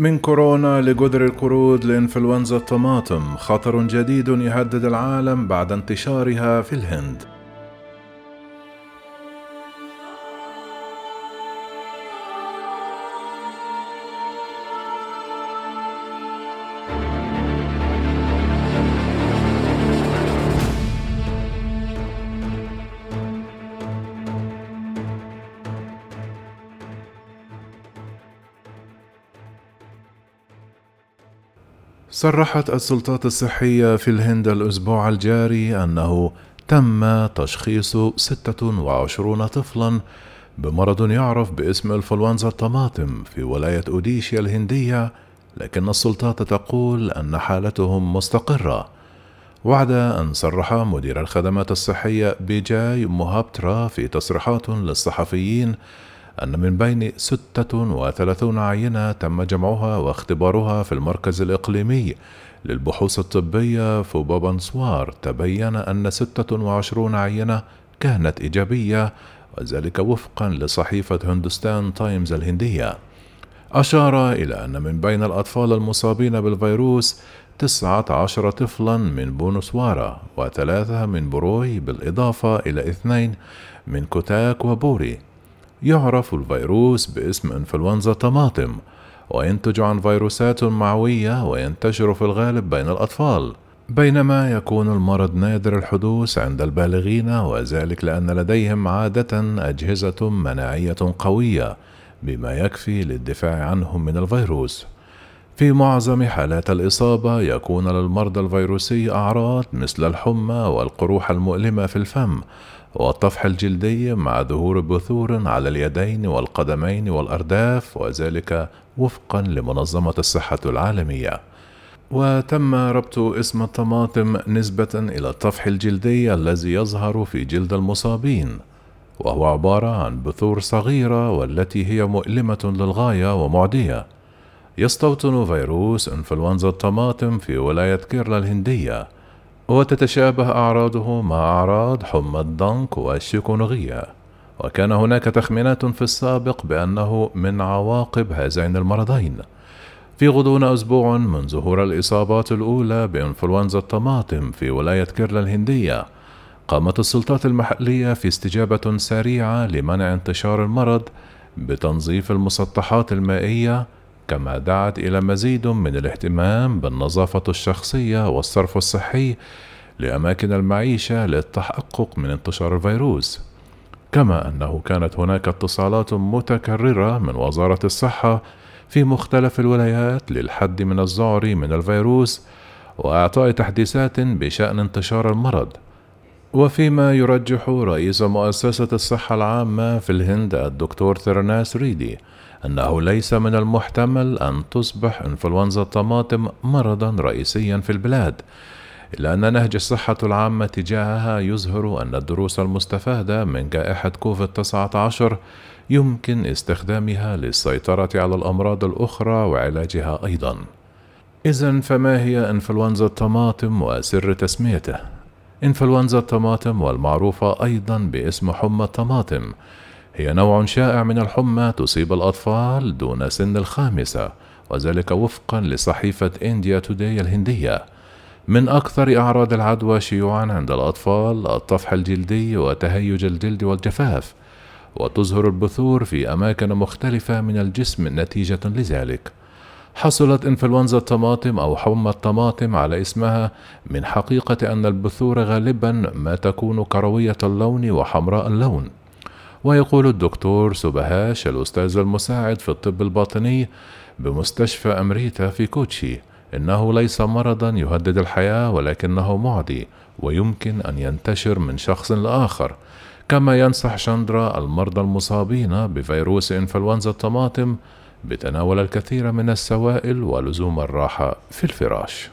من كورونا لجدر القرود لإنفلونزا الطماطم خطر جديد يهدد العالم بعد انتشارها في الهند. صرحت السلطات الصحية في الهند الأسبوع الجاري أنه تم تشخيص 26 طفلا بمرض يعرف باسم انفلونزا الطماطم في ولاية أوديشيا الهندية لكن السلطات تقول أن حالتهم مستقرة. وعد أن صرح مدير الخدمات الصحية بيجاي موهابترا في تصريحات للصحفيين أن من بين 36 عينة تم جمعها واختبارها في المركز الإقليمي للبحوث الطبية في بابنسوار تبين أن 26 عينة كانت إيجابية وذلك وفقا لصحيفة هندوستان تايمز الهندية. أشار إلى أن من بين الأطفال المصابين بالفيروس تسعة عشر طفلا من بونسوارا وثلاثة من بروي بالإضافة إلى اثنين من كوتاك وبوري. يعرف الفيروس باسم إنفلونزا طماطم وينتج عن فيروسات معوية وينتشر في الغالب بين الأطفال بينما يكون المرض نادر الحدوث عند البالغين وذلك لأن لديهم عادة أجهزة مناعية قوية بما يكفي للدفاع عنهم من الفيروس. في معظم حالات الإصابة يكون للمرضى الفيروسي أعراض مثل الحمى والقروح المؤلمة في الفم والطفح الجلدي مع ظهور بثور على اليدين والقدمين والأرداف وذلك وفقا لمنظمة الصحة العالمية. وتم ربط اسم الطماطم نسبة إلى الطفح الجلدي الذي يظهر في جلد المصابين وهو عبارة عن بثور صغيرة والتي هي مؤلمة للغاية ومعدية. يستوطن فيروس إنفلونزا الطماطم في ولاية كيرلا الهندية وتتشابه أعراضه مع أعراض حمى الضنك والشيكونغية. وكان هناك تخمينات في السابق بأنه من عواقب هذين المرضين. في غضون أسبوع من ظهور الإصابات الأولى بإنفلونزا الطماطم في ولاية كيرلا الهندية قامت السلطات المحلية في استجابة سريعة لمنع انتشار المرض بتنظيف المسطحات المائية كما دعت إلى مزيد من الاهتمام بالنظافة الشخصية والصرف الصحي لأماكن المعيشة للتحقق من انتشار الفيروس. كما أنه كانت هناك اتصالات متكررة من وزارة الصحة في مختلف الولايات للحد من الذعر من الفيروس وإعطاء تحديثات بشأن انتشار المرض. وفيما يرجح رئيس مؤسسة الصحة العامة في الهند الدكتور ثرناس ريدي أنه ليس من المحتمل أن تصبح إنفلونزا الطماطم مرضا رئيسيا في البلاد إلا أن نهج الصحة العامة تجاهها يظهر أن الدروس المستفادة من جائحة كوفيد 19 يمكن استخدامها للسيطرة على الأمراض الأخرى وعلاجها أيضا. إذا فما هي إنفلونزا الطماطم وسر تسميته؟ إنفلونزا الطماطم والمعروفة أيضا باسم حمى الطماطم. هي نوع شائع من الحمى تصيب الأطفال دون سن الخامسة وذلك وفقا لصحيفة إنديا توداي الهندية. من أكثر أعراض العدوى شيوعا عند الأطفال الطفح الجلدي وتهيج الجلد والجفاف وتظهر البثور في أماكن مختلفة من الجسم نتيجة لذلك. حصلت إنفلونزا الطماطم أو حمى الطماطم على اسمها من حقيقة أن البثور غالبا ما تكون كروية اللون وحمراء اللون. ويقول الدكتور سوبهاش الأستاذ المساعد في الطب الباطني بمستشفى أمريتا في كوتشي إنه ليس مرضا يهدد الحياة ولكنه معدي ويمكن أن ينتشر من شخص لآخر. كما ينصح شاندرا المرضى المصابين بفيروس إنفلونزا الطماطم بتناول الكثير من السوائل ولزوم الراحة في الفراش.